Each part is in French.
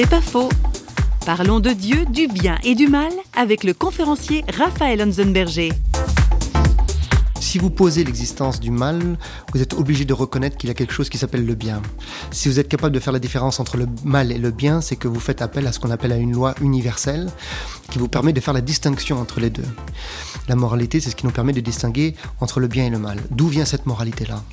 C'est pas faux. Parlons de Dieu, du bien et du mal avec le conférencier Raphaël Hansenberger. Si vous posez l'existence du mal, vous êtes obligé de reconnaître qu'il y a quelque chose qui s'appelle le bien. Si vous êtes capable de faire la différence entre le mal et le bien, c'est que vous faites appel à ce qu'on appelle à une loi universelle qui vous permet de faire la distinction entre les deux. La moralité, c'est ce qui nous permet de distinguer entre le bien et le mal. D'où vient cette moralité-là?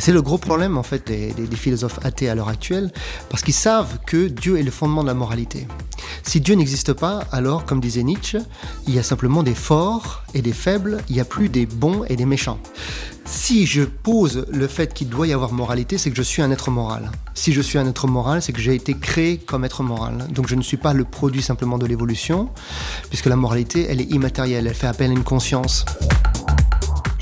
C'est le gros problème en fait des, des philosophes athées à l'heure actuelle, parce qu'ils savent que Dieu est le fondement de la moralité. Si Dieu n'existe pas, alors, comme disait Nietzsche, il y a simplement des forts et des faibles, il n'y a plus des bons et des méchants. Si je pose le fait qu'il doit y avoir moralité, c'est que je suis un être moral. Si je suis un être moral, c'est que j'ai été créé comme être moral. Donc je ne suis pas le produit simplement de l'évolution, puisque la moralité, elle est immatérielle, elle fait appel à une conscience.